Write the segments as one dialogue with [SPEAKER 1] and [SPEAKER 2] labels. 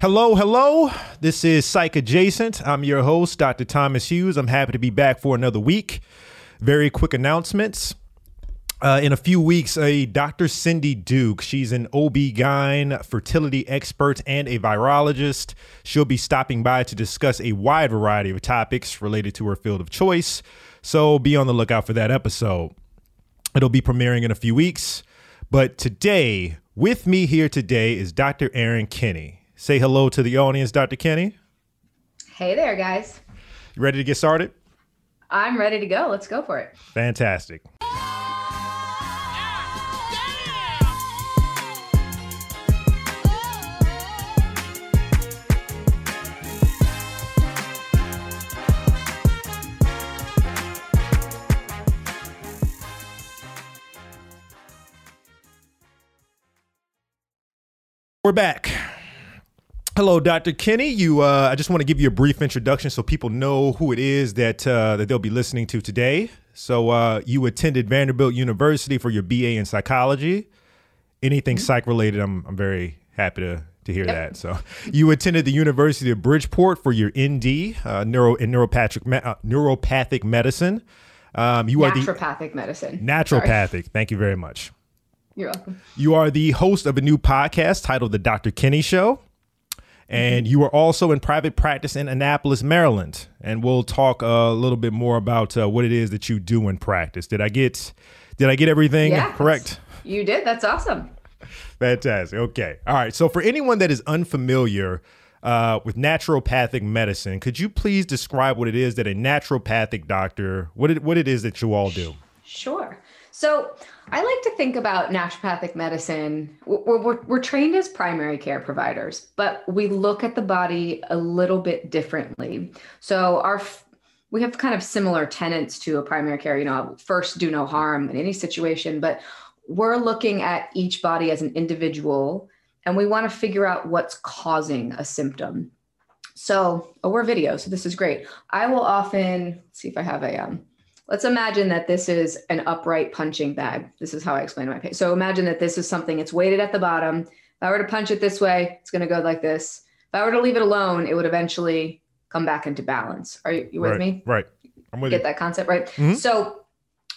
[SPEAKER 1] Hello, hello. This is Psych Adjacent. I'm your host, Dr. Thomas Hughes. I'm happy to be back for another week. Very quick announcements. Uh, in a few weeks, a Dr. Cindy Duke, she's an OB-GYN fertility expert and a virologist. She'll be stopping by to discuss a wide variety of topics related to her field of choice. So be on the lookout for that episode. It'll be premiering in a few weeks. But today, with me here today is Dr. Erin Kinney. Say hello to the audience, Dr. Kinney.
[SPEAKER 2] Hey there, guys.
[SPEAKER 1] You ready to get started?
[SPEAKER 2] I'm ready to go. Let's go for it.
[SPEAKER 1] Fantastic. We're back. Hello, Dr. Kinney. You, uh, I just want to give you a brief introduction so people know who it is that uh, that they'll be listening to today. So, uh, you attended Vanderbilt University for your BA in psychology. Anything mm-hmm. psych related, I'm I'm very happy to to hear yep. that. So, you attended the University of Bridgeport for your ND, uh, neuro in neuropathic uh, neuropathic medicine.
[SPEAKER 2] Um, you naturopathic are the naturopathic medicine.
[SPEAKER 1] Naturopathic. Sorry. Thank you very much.
[SPEAKER 2] You're welcome.
[SPEAKER 1] You are the host of a new podcast titled The Dr. Kinney Show. And you are also in private practice in Annapolis, Maryland. And we'll talk a little bit more about uh, what it is that you do in practice. Did I get did I get everything yeah, correct?
[SPEAKER 2] You did. That's awesome.
[SPEAKER 1] Fantastic. Okay. All right. So for anyone that is unfamiliar uh, with naturopathic medicine, could you please describe what it is that a naturopathic doctor, what it, what it is that you all do?
[SPEAKER 2] Sure. So I like to think about naturopathic medicine. We're, we're, we're, trained as primary care providers, but we look at the body a little bit differently. So our we have kind of similar tenets to a primary care. You know, first do no harm in any situation, but we're looking at each body as an individual, and we want to figure out what's causing a symptom. So, oh, we're video, so this is great. I will often see if I have a um, let's imagine that this is an upright punching bag. This is how I explain my pain. So imagine that this is something, it's weighted at the bottom. If I were to punch it this way, it's going to go like this. If I were to leave it alone, it would eventually come back into balance. Are you, you with
[SPEAKER 1] right,
[SPEAKER 2] me?
[SPEAKER 1] Right. I'm with you.
[SPEAKER 2] Get
[SPEAKER 1] you.
[SPEAKER 2] that concept right. Mm-hmm. So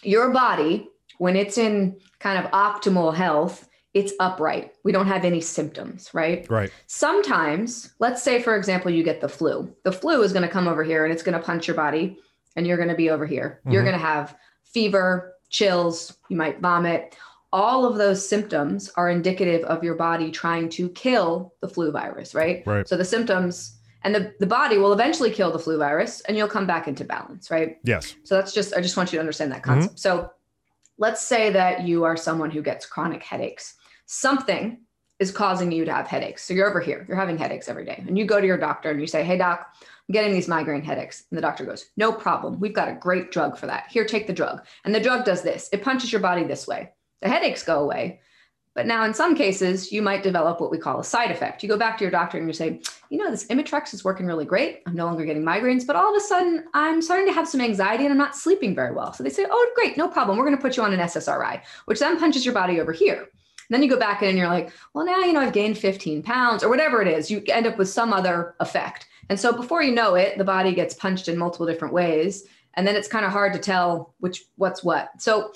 [SPEAKER 2] your body, when it's in kind of optimal health, it's upright. We don't have any symptoms, right?
[SPEAKER 1] Right.
[SPEAKER 2] Sometimes, let's say, for example, you get the flu. The flu is going to come over here and it's going to punch your body and you're going to be over here. Mm-hmm. You're going to have fever, chills, you might vomit. All of those symptoms are indicative of your body trying to kill the flu virus, right?
[SPEAKER 1] Right.
[SPEAKER 2] So the symptoms and the, the body will eventually kill the flu virus and you'll come back into balance, right?
[SPEAKER 1] Yes.
[SPEAKER 2] So that's just, I just want you to understand that concept. Mm-hmm. So let's say that you are someone who gets chronic headaches. Something is causing you to have headaches. So you're over here, you're having headaches every day, and you go to your doctor and you say, Hey, doc, getting these migraine headaches. And the doctor goes, No problem. We've got a great drug for that. Here, take the drug. And the drug does this it punches your body this way. The headaches go away. But now, in some cases, you might develop what we call a side effect. You go back to your doctor and you say, You know, this Imitrex is working really great. I'm no longer getting migraines, but all of a sudden, I'm starting to have some anxiety and I'm not sleeping very well. So they say, Oh, great, no problem. We're going to put you on an SSRI, which then punches your body over here. Then you go back in and you're like, well, now, you know, I've gained 15 pounds or whatever it is. You end up with some other effect. And so before you know it, the body gets punched in multiple different ways. And then it's kind of hard to tell which what's what. So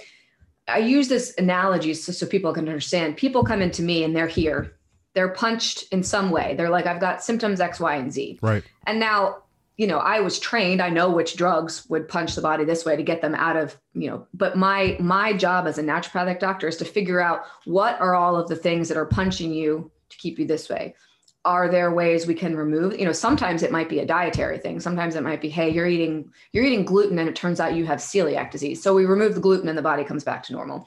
[SPEAKER 2] I use this analogy so, so people can understand. People come into me and they're here. They're punched in some way. They're like, I've got symptoms X, Y, and Z.
[SPEAKER 1] Right.
[SPEAKER 2] And now you know i was trained i know which drugs would punch the body this way to get them out of you know but my my job as a naturopathic doctor is to figure out what are all of the things that are punching you to keep you this way are there ways we can remove you know sometimes it might be a dietary thing. Sometimes it might be hey you're eating you're eating gluten and it turns out you have celiac disease. So we remove the gluten and the body comes back to normal.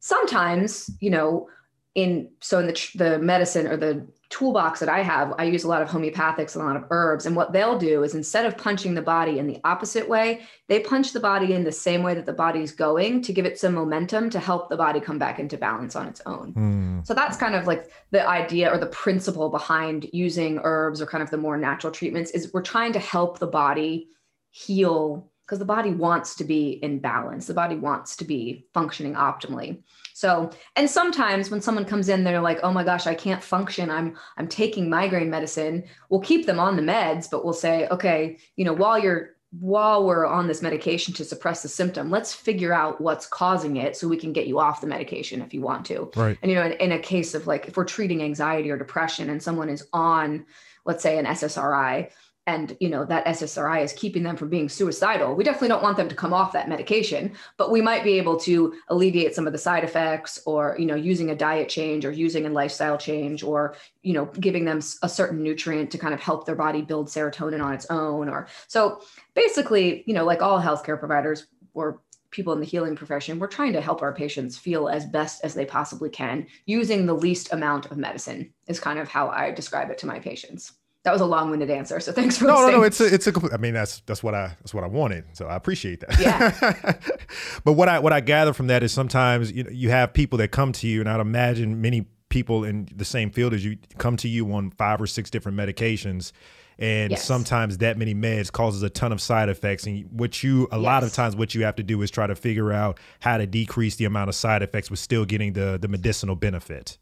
[SPEAKER 2] Sometimes you know in so in the the medicine or the toolbox that I have, I use a lot of homeopathics and a lot of herbs. And what they'll do is instead of punching the body in the opposite way, they punch the body in the same way that the body's going to give it some momentum to help the body come back into balance on its own. Mm. So that's kind of like the idea or the principle behind using herbs or kind of the more natural treatments is we're trying to help the body heal because the body wants to be in balance. The body wants to be functioning optimally. So, and sometimes when someone comes in, they're like, "Oh my gosh, I can't function. I'm I'm taking migraine medicine." We'll keep them on the meds, but we'll say, "Okay, you know, while you're while we're on this medication to suppress the symptom, let's figure out what's causing it so we can get you off the medication if you want to."
[SPEAKER 1] Right.
[SPEAKER 2] And you know, in, in a case of like if we're treating anxiety or depression and someone is on, let's say, an SSRI, and you know that SSRI is keeping them from being suicidal. We definitely don't want them to come off that medication, but we might be able to alleviate some of the side effects or you know using a diet change or using a lifestyle change or you know giving them a certain nutrient to kind of help their body build serotonin on its own or so basically, you know, like all healthcare providers or people in the healing profession, we're trying to help our patients feel as best as they possibly can using the least amount of medicine is kind of how I describe it to my patients that was a long-winded answer. So thanks for
[SPEAKER 1] no,
[SPEAKER 2] listening.
[SPEAKER 1] no, no. It's a, it's a. I mean, that's that's what I that's what I wanted. So I appreciate that.
[SPEAKER 2] Yeah.
[SPEAKER 1] but what I what I gather from that is sometimes you know you have people that come to you, and I'd imagine many people in the same field as you come to you on five or six different medications. And yes. sometimes that many meds causes a ton of side effects. And what you, a yes. lot of times, what you have to do is try to figure out how to decrease the amount of side effects with still getting the the medicinal benefit.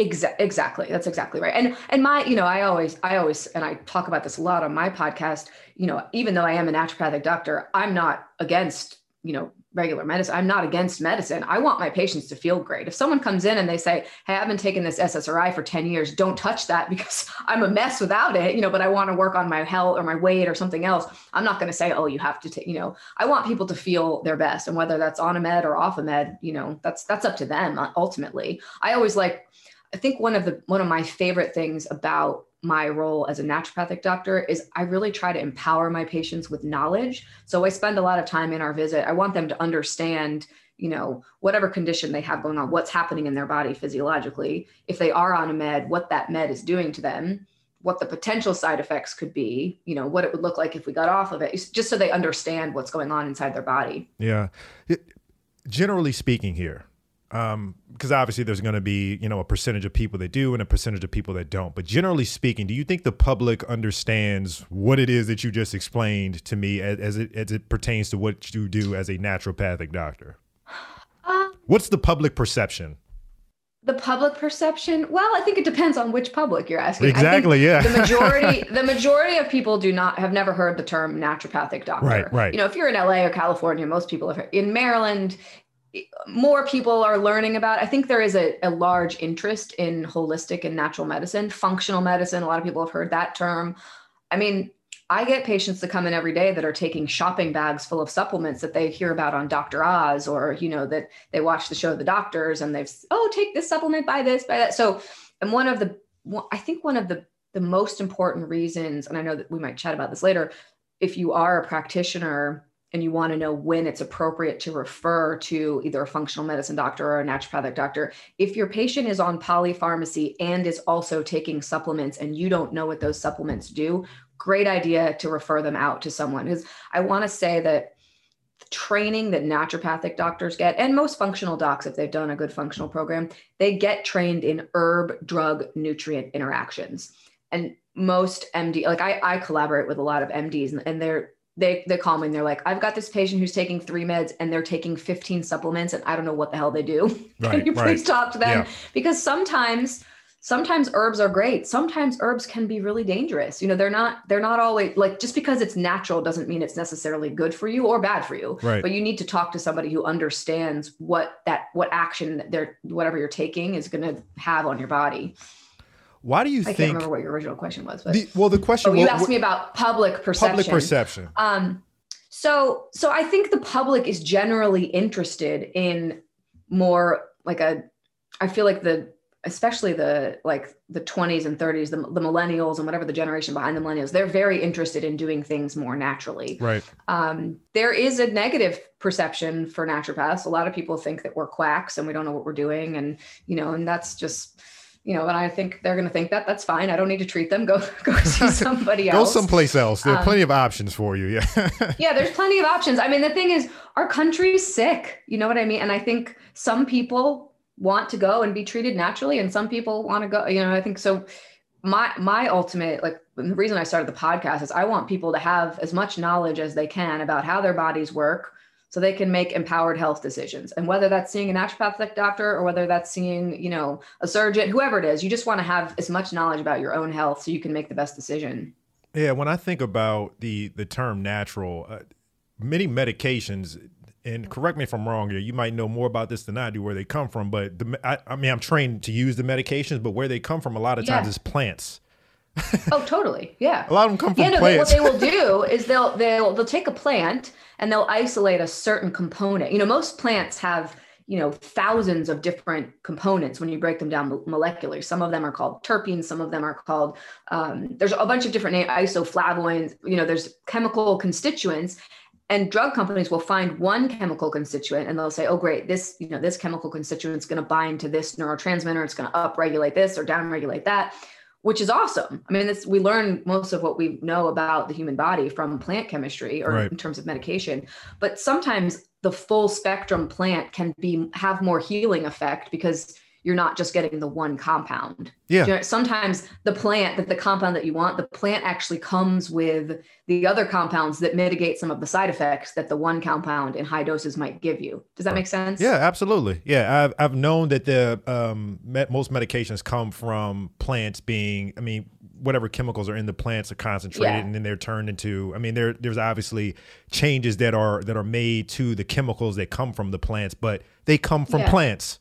[SPEAKER 2] Exa- exactly. That's exactly right. And and my, you know, I always I always and I talk about this a lot on my podcast, you know, even though I am a naturopathic doctor, I'm not against, you know, regular medicine. I'm not against medicine. I want my patients to feel great. If someone comes in and they say, "Hey, I've been taking this SSRI for 10 years. Don't touch that because I'm a mess without it, you know, but I want to work on my health or my weight or something else." I'm not going to say, "Oh, you have to take, you know, I want people to feel their best and whether that's on a med or off a med, you know, that's that's up to them uh, ultimately. I always like I think one of the one of my favorite things about my role as a naturopathic doctor is I really try to empower my patients with knowledge. So I spend a lot of time in our visit. I want them to understand, you know, whatever condition they have going on, what's happening in their body physiologically, if they are on a med, what that med is doing to them, what the potential side effects could be, you know, what it would look like if we got off of it, just so they understand what's going on inside their body.
[SPEAKER 1] Yeah. It, generally speaking here, um, because obviously there's going to be you know a percentage of people that do and a percentage of people that don't. But generally speaking do you think the public understands what it is that you just explained to me as, as it as it pertains to what you do as a naturopathic doctor? Uh, what's the public perception?
[SPEAKER 2] The public perception? Well i think it depends on which public you're asking.
[SPEAKER 1] Exactly yeah.
[SPEAKER 2] the majority the majority of people do not have never heard the term naturopathic doctor.
[SPEAKER 1] Right right.
[SPEAKER 2] You know if you're in la or california most people have heard. in maryland more people are learning about i think there is a, a, large interest in holistic and natural medicine functional medicine. A lot of people have heard that term. I mean i get patients that come in every day that are taking shopping bags full of supplements that they hear about on dr oz or you know that they watch the show the doctors and they've oh take this supplement buy this buy that. So and one of the i think one of the the most important reasons and i know that we might chat about this later if you are a practitioner and you want to know when it's appropriate to refer to either a functional medicine doctor or a naturopathic doctor, if your patient is on polypharmacy and is also taking supplements and you don't know what those supplements do, great idea to refer them out to someone. Because I want to say that training that naturopathic doctors get and most functional docs if they've done a good functional program they get trained in herb drug nutrient interactions and most md like i, I collaborate with a lot of mds and they're they they call me and they're like, I've got this patient who's taking three meds and they're taking 15 supplements and I don't know what the hell they do. Right, can you please talk to them? Yeah. Because sometimes sometimes herbs are great. Sometimes herbs can be really dangerous. You know, they're not they're not always like just because it's natural doesn't mean it's necessarily good for you or bad for you.
[SPEAKER 1] Right.
[SPEAKER 2] But you need to talk to somebody who understands what that what action they're whatever you're taking is going to have on your body.
[SPEAKER 1] Why do you
[SPEAKER 2] I
[SPEAKER 1] think?
[SPEAKER 2] I can't remember what your original question was. But
[SPEAKER 1] the, well, the question.
[SPEAKER 2] Oh, you asked me about public perception.
[SPEAKER 1] Public perception.
[SPEAKER 2] Um, so, so I think the public is generally interested in more like a. I feel like the, especially the like the 20s and 30s, the, the millennials and whatever the generation behind the millennials, they're very interested in doing things more naturally.
[SPEAKER 1] Right.
[SPEAKER 2] Um, there is a negative perception for naturopaths. A lot of people think that we're quacks and we don't know what we're doing, and you know, and that's just you know, and I think they're going to think that that's fine. I don't need to treat them. Go go see somebody else.
[SPEAKER 1] go someplace else. There are um, plenty of options for you. Yeah.
[SPEAKER 2] yeah, there's plenty of options. I mean, the thing is, our country's sick. You know what I mean? And I think some people want to go and be treated naturally, and some people want to go. You know, I think so. My my ultimate like the reason I started the podcast is I want people to have as much knowledge as they can about how their bodies work, so they can make empowered health decisions. And whether that's seeing a naturopathic doctor or whether that's seeing you know a surgeon whoever it is you just want to have as much knowledge about your own health so you can make the best decision.
[SPEAKER 1] Yeah when i think about the the term natural uh, many medications and correct me if i'm wrong here you might know more about this than i do where they come from but the, I, I mean i'm trained to use the medications but where they come from a lot of times is plants
[SPEAKER 2] oh, totally. Yeah.
[SPEAKER 1] A lot of them come from yeah, no,
[SPEAKER 2] plants. They, what they will do is they'll they'll they'll take a plant and they'll isolate a certain component. You know, most plants have you know thousands of different components when you break them down molecularly. Some of them are called terpenes. Some of them are called um, there's a bunch of different names, isoflavonoids. You know, there's chemical constituents. And drug companies will find one chemical constituent and they'll say, oh, great, this, you know, this chemical constituent is going to bind to this neurotransmitter. It's going to upregulate this or downregulate that which is awesome. I mean, this, we learn most of what we know about the human body from plant chemistry or right. in terms of medication. But sometimes the full spectrum plant can be have more healing effect because you're not just getting the one compound.
[SPEAKER 1] Yeah.
[SPEAKER 2] You know, sometimes the plant that the compound that you want, the plant actually comes with the other compounds that mitigate some of the side effects that the one compound in high doses might give you. Does that make sense?
[SPEAKER 1] Yeah, absolutely. Yeah, I've I've known that the um, most medications come from plants being, I mean, whatever chemicals are in the plants are concentrated yeah. and then they're turned into i mean there there's obviously changes that are that are made to the chemicals that come from the plants but they come from yeah. plants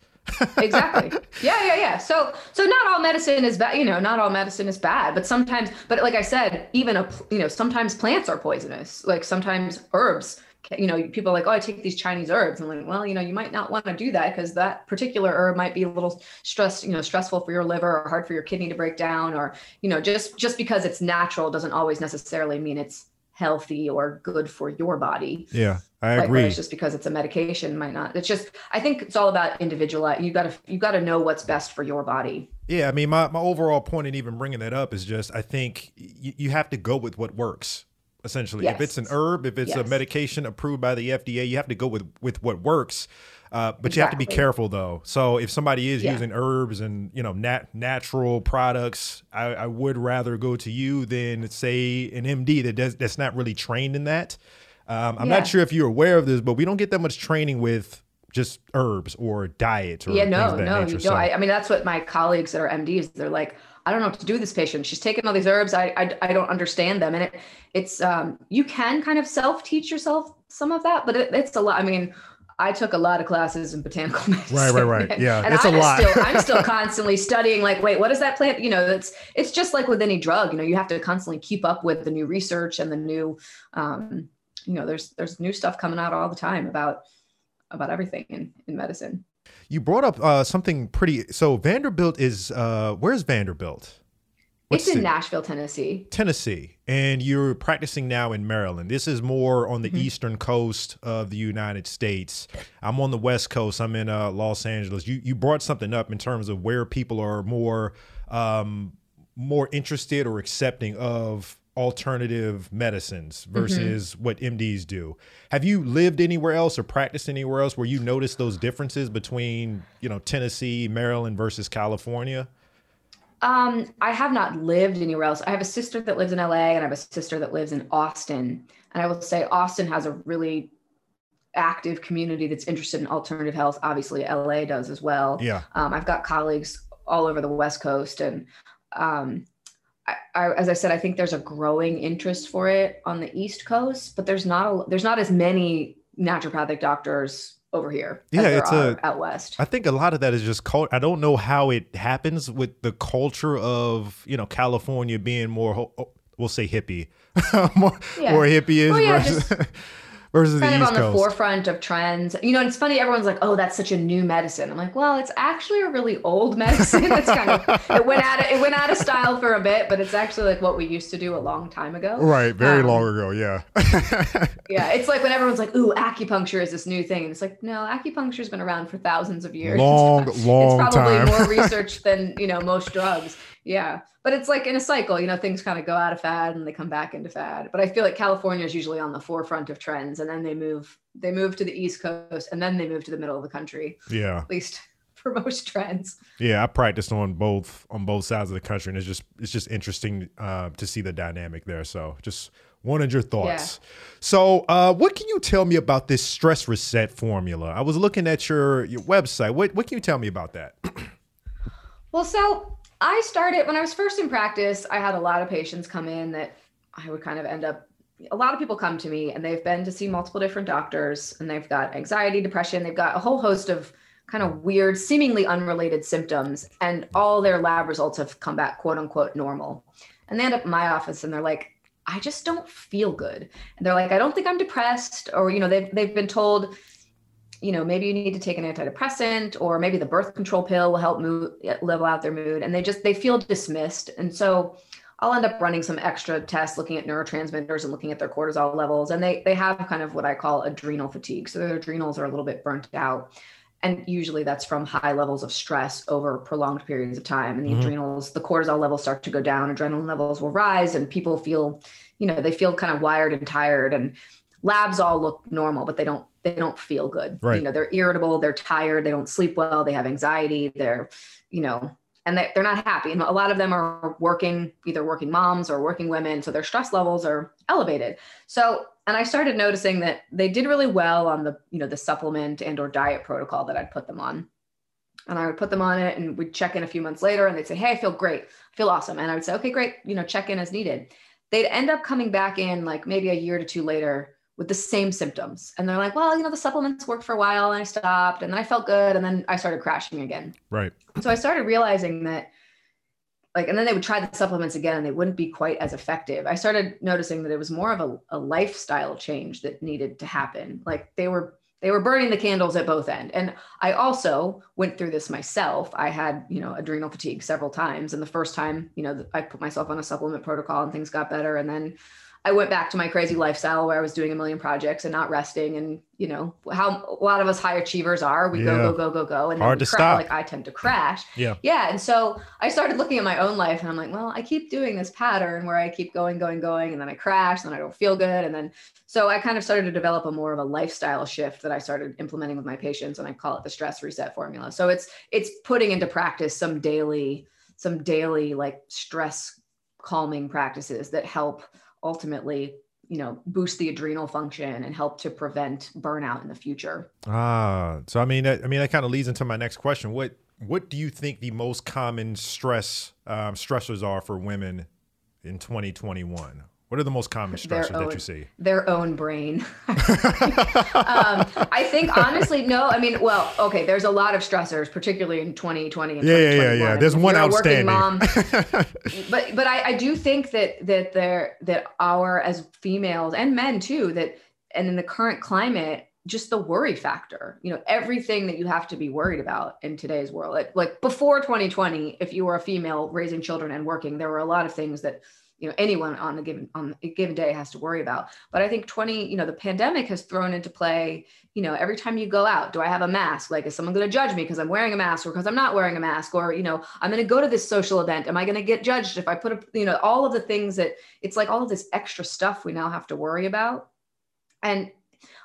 [SPEAKER 2] exactly. Yeah, yeah, yeah. So, so not all medicine is bad. You know, not all medicine is bad, but sometimes, but like I said, even a, you know, sometimes plants are poisonous. Like sometimes herbs. You know, people are like, oh, I take these Chinese herbs. I'm like, well, you know, you might not want to do that because that particular herb might be a little stress, you know, stressful for your liver or hard for your kidney to break down, or you know, just just because it's natural doesn't always necessarily mean it's healthy or good for your body.
[SPEAKER 1] Yeah, I agree.
[SPEAKER 2] It's just because it's a medication might not. It's just I think it's all about individual. You got to you got to know what's best for your body.
[SPEAKER 1] Yeah, I mean, my my overall point in even bringing that up is just I think you, you have to go with what works. Essentially, yes. if it's an herb, if it's yes. a medication approved by the FDA, you have to go with with what works. Uh, but exactly. you have to be careful though. So if somebody is yeah. using herbs and you know nat- natural products, I, I, would rather go to you than say an MD that does that's not really trained in that. Um, I'm yeah. not sure if you're aware of this, but we don't get that much training with just herbs or diet or
[SPEAKER 2] yeah no no nature, you don't I, I, mean that's what my colleagues that are mds they're like i don't know what to do with this patient she's taking all these herbs i i, I don't understand them and it it's um you can kind of self teach yourself some of that but it, it's a lot i mean I took a lot of classes in botanical medicine.
[SPEAKER 1] Right, right, right. Yeah,
[SPEAKER 2] and
[SPEAKER 1] it's
[SPEAKER 2] I'm
[SPEAKER 1] a lot.
[SPEAKER 2] still, I'm still constantly studying. Like, wait, what is that plant? You know, it's it's just like with any drug. You know, you have to constantly keep up with the new research and the new, um, you know, there's there's new stuff coming out all the time about about everything in in medicine.
[SPEAKER 1] You brought up uh, something pretty. So Vanderbilt is uh, where's Vanderbilt?
[SPEAKER 2] What's it's in the, Nashville, Tennessee.
[SPEAKER 1] Tennessee. And you're practicing now in Maryland. This is more on the mm-hmm. eastern coast of the United States. I'm on the west coast. I'm in uh, Los Angeles. You you brought something up in terms of where people are more um, more interested or accepting of alternative medicines mm-hmm. versus mm-hmm. what MDs do. Have you lived anywhere else or practiced anywhere else where you noticed those differences between, you know, Tennessee, Maryland versus California?
[SPEAKER 2] Um, I have not lived anywhere else. I have a sister that lives in LA and I have a sister that lives in Austin. And I will say Austin has a really active community that's interested in alternative health. Obviously, LA does as well.
[SPEAKER 1] Yeah.
[SPEAKER 2] Um, I've got colleagues all over the West Coast. And um, I, I, as I said, I think there's a growing interest for it on the East Coast, but there's not a, there's not as many naturopathic doctors over here. Yeah, it's a out west.
[SPEAKER 1] I think a lot of that is just cult. I don't know how it happens with the culture of you know California being more, we'll say hippie, more, yeah. more hippie is well, yeah, versus, just, versus
[SPEAKER 2] kind
[SPEAKER 1] the
[SPEAKER 2] of
[SPEAKER 1] East
[SPEAKER 2] on
[SPEAKER 1] Coast.
[SPEAKER 2] the forefront of trends. You know, it's funny. Everyone's like, "Oh, that's such a new medicine." I'm like, "Well, it's actually a really old medicine. it's kind of it went out of, it went out of style for a bit, but it's actually like what we used to do a long time ago."
[SPEAKER 1] Right, very um, long ago. Yeah.
[SPEAKER 2] yeah, it's like when everyone's like, "Ooh, acupuncture is this new thing," and it's like, no, acupuncture's been around for thousands of years.
[SPEAKER 1] Long, long
[SPEAKER 2] It's probably
[SPEAKER 1] time.
[SPEAKER 2] more research than you know most drugs. Yeah. But it's like in a cycle, you know, things kind of go out of fad and they come back into fad. But I feel like California is usually on the forefront of trends and then they move they move to the East Coast and then they move to the middle of the country.
[SPEAKER 1] Yeah.
[SPEAKER 2] At least for most trends.
[SPEAKER 1] Yeah, I practiced on both on both sides of the country, and it's just it's just interesting uh, to see the dynamic there. So just wanted your thoughts. Yeah. So, uh, what can you tell me about this stress reset formula? I was looking at your your website. What what can you tell me about that?
[SPEAKER 2] well, so I started when I was first in practice. I had a lot of patients come in that I would kind of end up. A lot of people come to me and they've been to see multiple different doctors and they've got anxiety, depression, they've got a whole host of kind of weird, seemingly unrelated symptoms, and all their lab results have come back quote unquote normal. And they end up in my office and they're like, I just don't feel good. And they're like, I don't think I'm depressed, or you know, they've they've been told, you know, maybe you need to take an antidepressant, or maybe the birth control pill will help mood level out their mood. And they just they feel dismissed. And so I'll end up running some extra tests looking at neurotransmitters and looking at their cortisol levels. And they they have kind of what I call adrenal fatigue. So their adrenals are a little bit burnt out and usually that's from high levels of stress over prolonged periods of time and the mm-hmm. adrenals the cortisol levels start to go down adrenaline levels will rise and people feel you know they feel kind of wired and tired and labs all look normal but they don't they don't feel good. Right. you know they're irritable they're tired they don't sleep well they have anxiety they're you know and they, they're not happy. And a lot of them are working either working moms or working women so their stress levels are elevated. So and i started noticing that they did really well on the you know the supplement and or diet protocol that i'd put them on. And i would put them on it and we'd check in a few months later and they'd say hey i feel great. I feel awesome. And i would say okay great. You know check in as needed. They'd end up coming back in like maybe a year to two later with the same symptoms. And they're like well you know the supplements worked for a while and i stopped and then i felt good and then i started crashing again.
[SPEAKER 1] Right.
[SPEAKER 2] So i started realizing that like and then they would try the supplements again and they wouldn't be quite as effective. I started noticing that it was more of a, a lifestyle change that needed to happen. Like they were they were burning the candles at both end. And i also went through this myself. I had you know adrenal fatigue several times. And the first time you know i put myself on a supplement protocol and things got better. And then I went back to my crazy lifestyle where I was doing a million projects and not resting. And you know how a lot of us high achievers are. We yeah. go, go, go, go, go, and
[SPEAKER 1] hard to
[SPEAKER 2] cra-
[SPEAKER 1] stop.
[SPEAKER 2] Like I tend to crash.
[SPEAKER 1] Yeah,
[SPEAKER 2] yeah. And so I started looking at my own life, and I'm like, well, I keep doing this pattern where I keep going, going, going, and then I crash, and I don't feel good, and then so I kind of started to develop a more of a lifestyle shift that I started implementing with my patients, and I call it the stress reset formula. So it's it's putting into practice some daily, some daily like stress calming practices that help ultimately you know boost the adrenal function and help to prevent burnout in the future.
[SPEAKER 1] Ah so i mean i mean that kind of leads into my next question. What what do you think the most common stress um, stressors are for women in 2021 what are the most common stressors own, that you see?
[SPEAKER 2] Their own brain. um, I think honestly, no. I mean, well, okay. There's a lot of stressors, particularly in 2020 and
[SPEAKER 1] yeah, yeah, yeah, yeah. There's one outstanding. Mom,
[SPEAKER 2] but but I, I do think that that there that our as females and men too that and in the current climate just the worry factor you know everything that you have to be worried about in today's world like, like before 2020 if you were a female raising children and working there were a lot of things that you know anyone on a given on a given day has to worry about. But i think 20 you know the pandemic has thrown into play you know every time you go out do i have a mask? Like is someone going to judge me because i'm wearing a mask or because i'm not wearing a mask? Or you know i'm going to go to this social event. Am i going to get judged if i put a you know all of the things that it's like all of this extra stuff we now have to worry about. And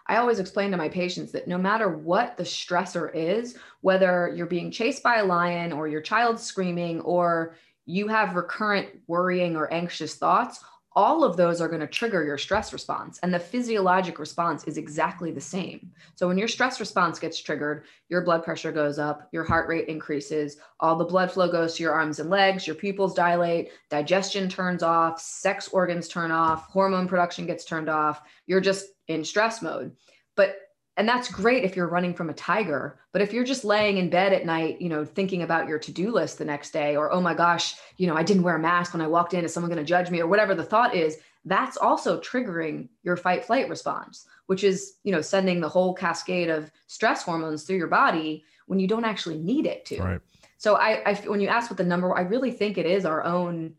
[SPEAKER 2] I always explain to my patients that no matter what the stressor is, whether you're being chased by a lion or your child's screaming or you have recurrent worrying or anxious thoughts, all of those are going to trigger your stress response. And the physiologic response is exactly the same. So when your stress response gets triggered, your blood pressure goes up, your heart rate increases, all the blood flow goes to your arms and legs, your pupils dilate, digestion turns off, sex organs turn off, hormone production gets turned off. You're just in stress mode. But and that's great if you're running from a tiger but if you're just laying in bed at night you know thinking about your to-do list the next day or oh my gosh you know i didn't wear a mask when i walked in is someone going to judge me? or whatever the thought is that's also triggering your fight flight response which is you know sending the whole cascade of stress hormones through your body when you don't actually need it to.
[SPEAKER 1] Right.
[SPEAKER 2] so I, I when you ask what the number i really think it is our own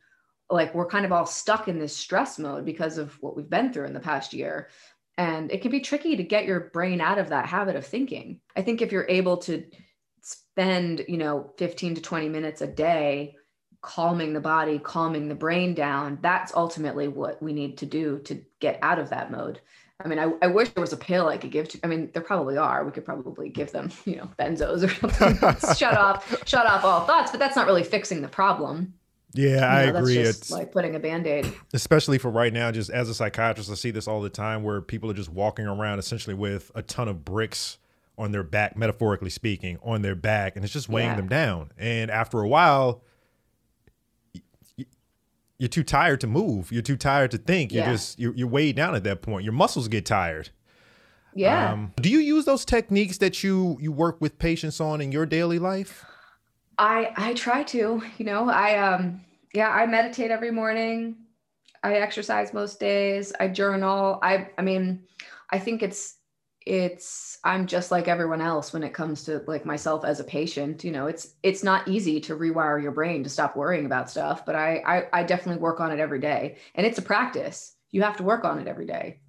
[SPEAKER 2] like we're kind of all stuck in this stress mode because of what we've been through in the past year and it can be tricky to get your brain out of that habit of thinking. I think if you're able to spend, you know, 15 to 20 minutes a day calming the body, calming the brain down, that's ultimately what we need to do to get out of that mode. I mean, I, I wish there was a pill I could give to. I mean, there probably are. We could probably give them, you know, benzos or something. shut off, shut off all thoughts. But that's not really fixing the problem.
[SPEAKER 1] Yeah,
[SPEAKER 2] You
[SPEAKER 1] I agree. It's
[SPEAKER 2] like putting a band aid.
[SPEAKER 1] especially for right now. Just as a psychiatrist, I see this all the time where people are just walking around essentially with a ton of bricks on their back, metaphorically speaking, on their back, and it's just weighing
[SPEAKER 2] Yeah.
[SPEAKER 1] them down. And after a while, you're too tired to move. You're too tired to think. You're
[SPEAKER 2] Yeah.
[SPEAKER 1] just you're, you're weighed down at that point. Your muscles get tired.
[SPEAKER 2] Yeah.
[SPEAKER 1] Um, do you use those techniques that you you work with patients on in your daily life?
[SPEAKER 2] I I try to, you know, I um yeah, I meditate every morning. I exercise most days. I journal. I I mean, I think it's it's I'm just like everyone else when it comes to like myself as a patient, you know, it's it's not easy to rewire your brain to stop worrying about stuff, but I I, I definitely work on it every day. And it's a practice. You have to work on it every day,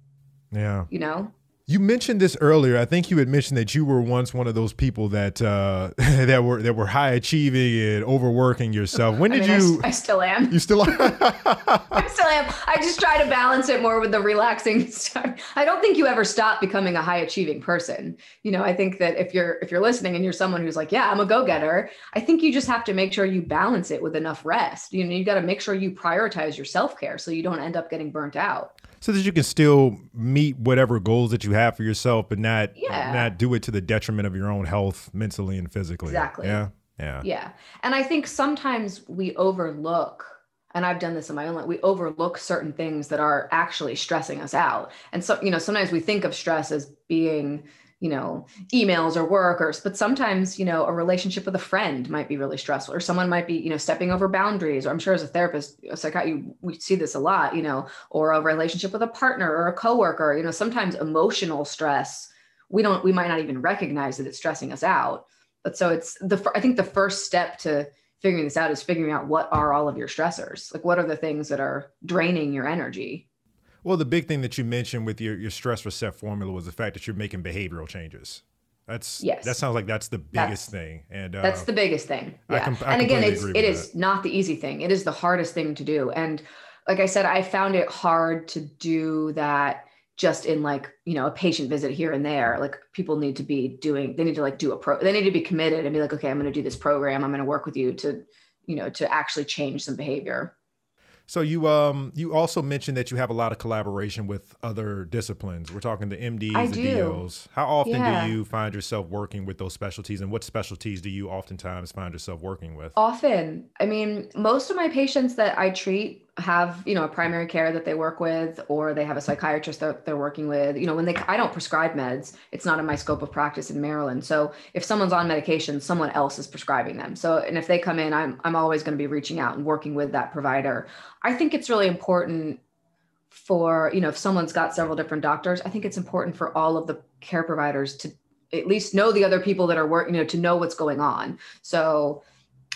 [SPEAKER 1] Yeah.
[SPEAKER 2] you know?
[SPEAKER 1] You mentioned this earlier. I think you had mentioned that you were once one of those people that uh, that were that were high achieving and overworking yourself. When
[SPEAKER 2] I
[SPEAKER 1] did
[SPEAKER 2] you? I
[SPEAKER 1] you?
[SPEAKER 2] s- I, still am.
[SPEAKER 1] you still are?
[SPEAKER 2] I still am. I just try to balance it more with the relaxing stuff. I don't think you ever stop becoming a high achieving person. You know, I think that if you're if you're listening and you're someone who's like, yeah, I'm a go-getter, I think you just have to make sure you balance it with enough rest. You know, you got to make sure you prioritize your self-care so you don't end up getting burnt out.
[SPEAKER 1] So that you can still meet whatever goals that you have for yourself, but not
[SPEAKER 2] Yeah.
[SPEAKER 1] not do it to the detriment of your own health, mentally and physically.
[SPEAKER 2] Exactly.
[SPEAKER 1] Yeah. Yeah.
[SPEAKER 2] Yeah. And I think sometimes we overlook, and I've done this in my own life, we overlook certain things that are actually stressing us out. And so, you know, sometimes we think of stress as being, you know, emails or work or but sometimes, you know, a relationship with a friend might be really stressful or someone might be, you know, stepping over boundaries. Or I'm sure as a therapist, a psychiatrist, we see this a lot, you know, or a relationship with a partner or a coworker, you know, sometimes emotional stress, we don't, we might not even recognize that it's stressing us out but so it's the i think the first step to figuring this out is figuring out what are all of your stressors like what are the things that are draining your energy
[SPEAKER 1] Well, the big thing that you mentioned with your your stress reset formula was the fact that you're making behavioral changes. That's
[SPEAKER 2] Yes.
[SPEAKER 1] That sounds like that's the biggest
[SPEAKER 2] That's-
[SPEAKER 1] thing. And uh,
[SPEAKER 2] that's the biggest thing yeah and again it's, it is not the easy thing it is the hardest thing to do and like i said i found it hard to do that just in like you know a patient visit here and there like people need to be doing they need to like do a pro they need to be committed and be like okay i'm going to do this program i'm going to work with you to you know to actually change some behavior
[SPEAKER 1] So you um you also mentioned that you have a lot of collaboration with other disciplines. We're talking the MDs,
[SPEAKER 2] I
[SPEAKER 1] the
[SPEAKER 2] do.
[SPEAKER 1] DOs. How often
[SPEAKER 2] Yeah.
[SPEAKER 1] do you find yourself working with those specialties, and what specialties do you oftentimes find yourself working with?
[SPEAKER 2] Often. I mean, most of my patients that I treat have, you know, a primary care that they work with, or they have a psychiatrist that they're working with. You know, when they, I don't prescribe meds, it's not in my scope of practice in Maryland. So if someone's on medication, someone else is prescribing them. So, and if they come in, I'm, I'm always going to be reaching out and working with that provider. I think it's really important for, you know, if someone's got several different doctors, I think it's important for all of the care providers to at least know the other people that are working, you know, to know what's going on. So,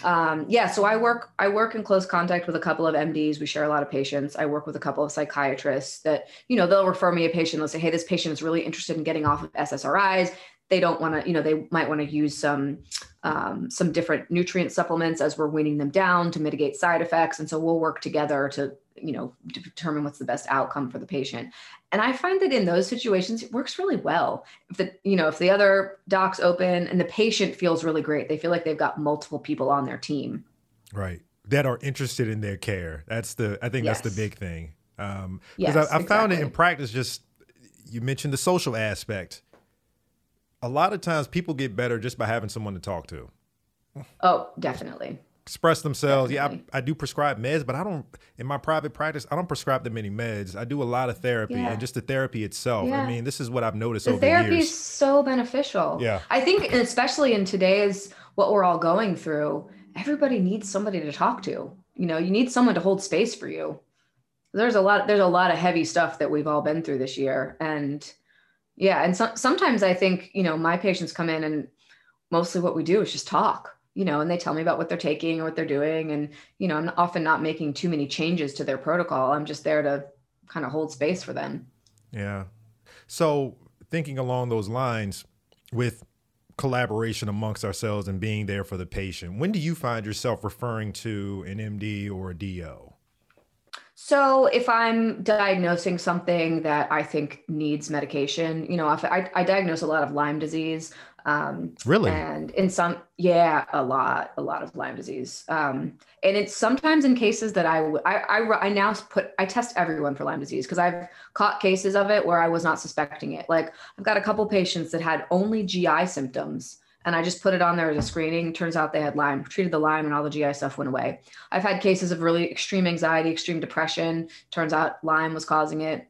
[SPEAKER 2] um, yeah, so I work I work in close contact with a couple of MDs. We share a lot of patients. I work with a couple of psychiatrists that, you know, they'll refer me a patient. They'll say, hey, this patient is really interested in getting off of SSRIs. They don't want to, you know, they might want to use some um, some different nutrient supplements as we're weaning them down to mitigate side effects. And so we'll work together to, you know, determine what's the best outcome for the patient. And I find that in those situations, it works really well. If the, you know, if the other doc's open and the patient feels really great, they feel like they've got multiple people on their team.
[SPEAKER 1] Right. That are interested in their care. That's the I think that's the big thing. Um
[SPEAKER 2] Yes,
[SPEAKER 1] because I, I found it in practice just you mentioned the social aspect. A lot of times people get better just by having someone to talk to.
[SPEAKER 2] Oh, definitely.
[SPEAKER 1] Express themselves. Yeah, I, I do prescribe meds, but I don't in my private practice. I don't prescribe that many meds. I do a lot of therapy
[SPEAKER 2] Yeah.
[SPEAKER 1] and just the therapy itself. I mean, this is what I've noticed
[SPEAKER 2] The
[SPEAKER 1] over
[SPEAKER 2] therapy
[SPEAKER 1] the
[SPEAKER 2] is so beneficial.
[SPEAKER 1] Yeah.
[SPEAKER 2] I think, especially in today's what we're all going through, everybody needs somebody to talk to. You know, you need someone to hold space for you. There's a lot, there's a lot of heavy stuff that we've all been through this year. And yeah, and so, sometimes I think, you know, my patients come in and mostly what we do is just talk, you know, and they tell me about what they're taking or what they're doing. And, you know, I'm often not making too many changes to their protocol. I'm just there to kind of hold space for them.
[SPEAKER 1] Yeah. So thinking along those lines, with collaboration amongst ourselves and being there for the patient. When do you find yourself referring to an MD or a DO?
[SPEAKER 2] So if I'm diagnosing something that I think needs medication, you know, I, I diagnose a lot of Lyme disease.
[SPEAKER 1] Um, really?
[SPEAKER 2] And in some, yeah, a lot, a lot of Lyme disease. Um, and it's sometimes in cases that I, I, I, I now put, I test everyone for Lyme disease because I've caught cases of it where I was not suspecting it. Like I've got a couple patients that had only GI symptoms and I just put it on there as a screening. Turns out they had Lyme, treated the Lyme, and all the GI stuff went away. I've had cases of really extreme anxiety, extreme depression. Turns out Lyme was causing it.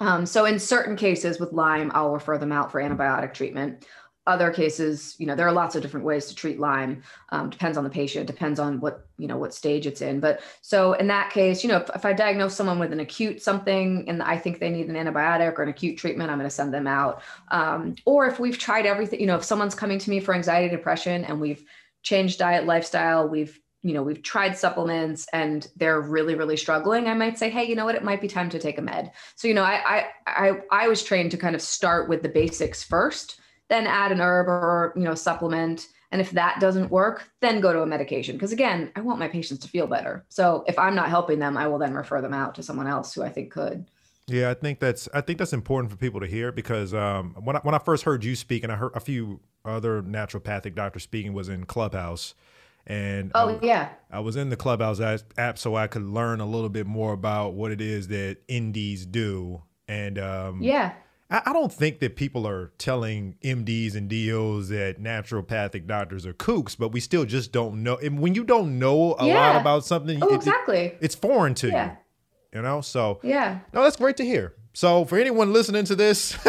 [SPEAKER 2] Um, so in certain cases with Lyme, I'll refer them out for antibiotic treatment other cases you know there are lots of different ways to treat lyme um, depends on the patient depends on what you know what stage it's in. But so in that case you know if, if i diagnose someone with an acute something and i think they need an antibiotic or an acute treatment i'm going to send them out. Um, or if we've tried everything you know if someone's coming to me for anxiety depression and we've changed diet lifestyle we've you know we've tried supplements and they're really really struggling i might say hey you know what? It might be time to take a med. So you know i i i, I was trained to kind of start with the basics first then add an herb or you know supplement. And if that doesn't work then go to a medication. Because again i want my patients to feel better. So if i'm not helping them i will then refer them out to someone else who i think could.
[SPEAKER 1] Yeah i think that's i think that's important for people to hear because um, when, I, when i first heard you speak and i heard a few other naturopathic doctors speaking was in clubhouse. And
[SPEAKER 2] oh I, yeah.
[SPEAKER 1] I was in the clubhouse app so i could learn a little bit more about what it is that NDs do. And um,
[SPEAKER 2] yeah
[SPEAKER 1] I don't think that people are telling MDs and DOs that naturopathic doctors are kooks, but we still just don't know. And when you don't know a yeah. lot about something,
[SPEAKER 2] oh, it, exactly,
[SPEAKER 1] it, it's foreign to yeah. you. You know, so
[SPEAKER 2] yeah,
[SPEAKER 1] no, that's great to hear. So for anyone listening to this,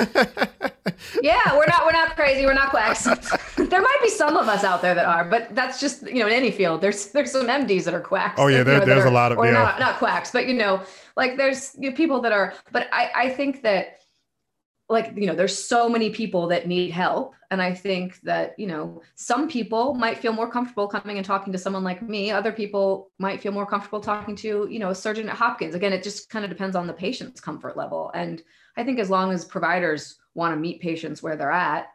[SPEAKER 2] yeah, we're not we're not crazy, we're not quacks. there might be some of us out there that are, but that's just you know in any field. There's there's some MDs that are quacks.
[SPEAKER 1] Oh yeah, there, there's are, a lot of
[SPEAKER 2] or
[SPEAKER 1] yeah.
[SPEAKER 2] not not quacks, but you know like there's you know, people that are. But I I think that like you know there's so many people that need help. And i think that you know some people might feel more comfortable coming and talking to someone like me. Other people might feel more comfortable talking to you know a surgeon at hopkins. Again it just kind of depends on the patient's comfort level. And i think as long as providers want to meet patients where they're at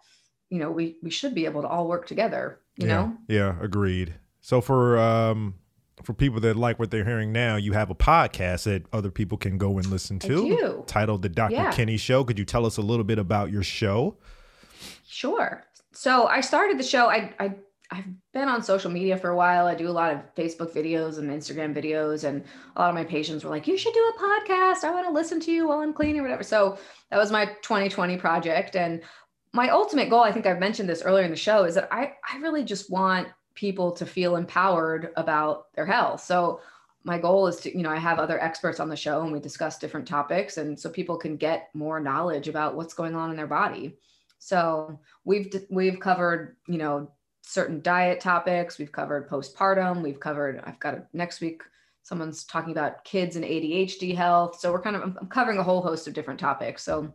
[SPEAKER 2] you know we we should be able to all work together you
[SPEAKER 1] yeah.
[SPEAKER 2] know?
[SPEAKER 1] Yeah agreed. So for um for people that like what they're hearing now, you have a podcast that other people can go and listen to titled The Dr. Yeah. Kinney Show. Could you tell us a little bit about your show?
[SPEAKER 2] Sure. So I started the show. I, I I've been on social media for a while. I do a lot of Facebook videos and Instagram videos, and a lot of my patients were like, "You should do a podcast. I want to listen to you while I'm cleaning or whatever." So that was my 2020 project, and my ultimate goal. I think I've mentioned this earlier in the show is that I I really just want people to feel empowered about their health. So my goal is to, you know, I have other experts on the show and we discuss different topics and so people can get more knowledge about what's going on in their body. So we've we've covered, you know, certain diet topics, we've covered postpartum, we've covered I've got a, next week someone's talking about kids and ADHD health. So we're kind of I'm covering a whole host of different topics. So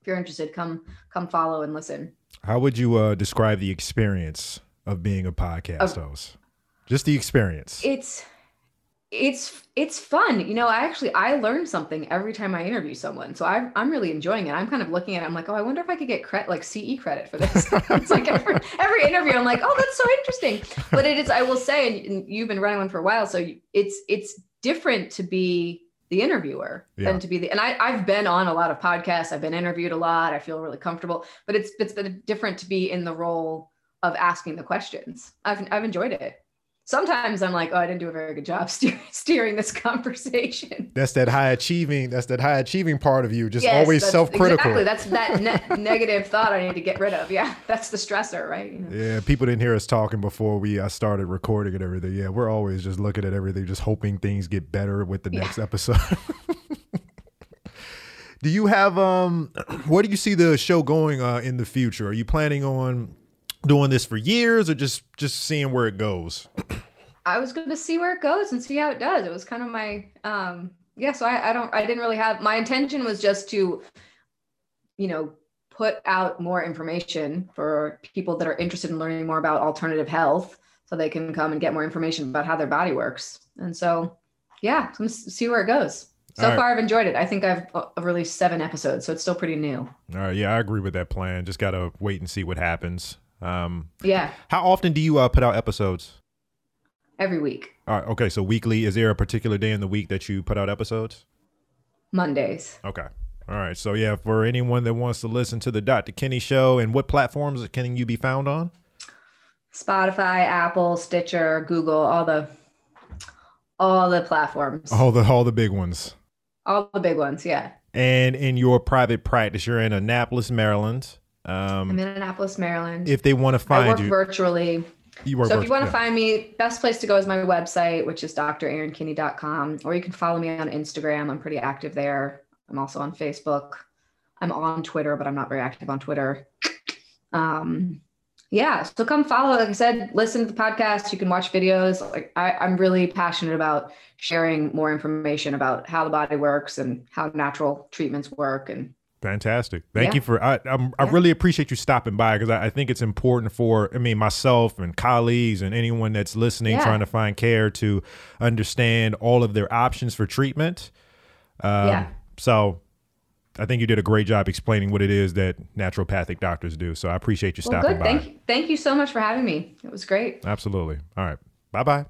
[SPEAKER 2] if you're interested, come come follow and listen.
[SPEAKER 1] How would you uh, describe the experience of being a podcast host? Just the experience.
[SPEAKER 2] It's it's it's fun. You know, I actually I learn something every time I interview someone. So I I'm really enjoying it. I'm kind of looking at it. I'm like, oh, I wonder if I could get credit like CE credit for this. it's like every, every interview, I'm like, oh, that's so interesting. But it is, I will say, and you've been running one for a while, so it's it's different to be the interviewer yeah. than to be the and I, I've been on a lot of podcasts. I've been interviewed a lot. I feel really comfortable, but it's it's been different to be in the role of asking the questions. I've I've enjoyed it. Sometimes I'm like, oh, I didn't do a very good job steer, steering this conversation.
[SPEAKER 1] That's that high achieving. That's that high achieving part of you. Just yes, always self critical.
[SPEAKER 2] Exactly. That's that ne- negative thought I need to get rid of. Yeah, that's the stressor, right? You
[SPEAKER 1] know? Yeah. People didn't hear us talking before we uh, started recording and everything. Yeah, we're always just looking at everything, just hoping things get better with the next yeah. episode. do you have um? Where do you see the show going uh, in the future? Are you planning on doing this for years or just just seeing where it goes?
[SPEAKER 2] I was going to see where it goes and see how it does. It was kind of my um yeah, so I, I don't I didn't really have my intention was just to you know put out more information for people that are interested in learning more about alternative health so they can come and get more information about how their body works. And so yeah, let's see where it goes. So right. far, I've enjoyed it. I think I've uh, released seven episodes, so it's still pretty new.
[SPEAKER 1] All right, yeah, I agree with that plan. Just gotta wait and see what happens. Um,
[SPEAKER 2] Yeah,
[SPEAKER 1] how often do you uh, put out episodes?
[SPEAKER 2] every week,
[SPEAKER 1] All right, okay, so weekly. Is there a particular day in the week that you put out episodes?
[SPEAKER 2] Mondays.
[SPEAKER 1] Okay. All right. So yeah, for anyone that wants to listen to the Dr. Kinney show and what platforms can you be found on?
[SPEAKER 2] Spotify, Apple, Stitcher, Google, all the all the platforms.
[SPEAKER 1] All the all the big ones.
[SPEAKER 2] All the big ones, yeah.
[SPEAKER 1] And in your private practice, you're in Annapolis, Maryland.
[SPEAKER 2] I'm
[SPEAKER 1] Um,
[SPEAKER 2] in Annapolis, Maryland.
[SPEAKER 1] if they want to find I
[SPEAKER 2] work
[SPEAKER 1] you,
[SPEAKER 2] virtually.
[SPEAKER 1] you work
[SPEAKER 2] So if you want to find me, best place to go is my website, which is drerinkinney.com, or you can follow me on Instagram. I'm pretty active there. I'm also on Facebook. I'm on Twitter, but I'm not very active on Twitter. Um, yeah, so come follow. Like I said, listen to the podcast. You can watch videos. Like I, I'm really passionate about sharing more information about how the body works and how natural treatments work. And
[SPEAKER 1] Fantastic. Thank
[SPEAKER 2] Yeah.
[SPEAKER 1] you for. I I'm, I really appreciate you stopping by because I, I think it's important for. I mean, myself and colleagues and anyone that's listening,
[SPEAKER 2] Yeah.
[SPEAKER 1] trying to find care to understand all of their options for treatment. Um,
[SPEAKER 2] Yeah.
[SPEAKER 1] So, I think you did a great job explaining what it is that naturopathic doctors do. So I appreciate you
[SPEAKER 2] well,
[SPEAKER 1] stopping
[SPEAKER 2] good.
[SPEAKER 1] by.
[SPEAKER 2] Thank you. Thank you so much for having me. It was great.
[SPEAKER 1] Absolutely. All right. Bye bye.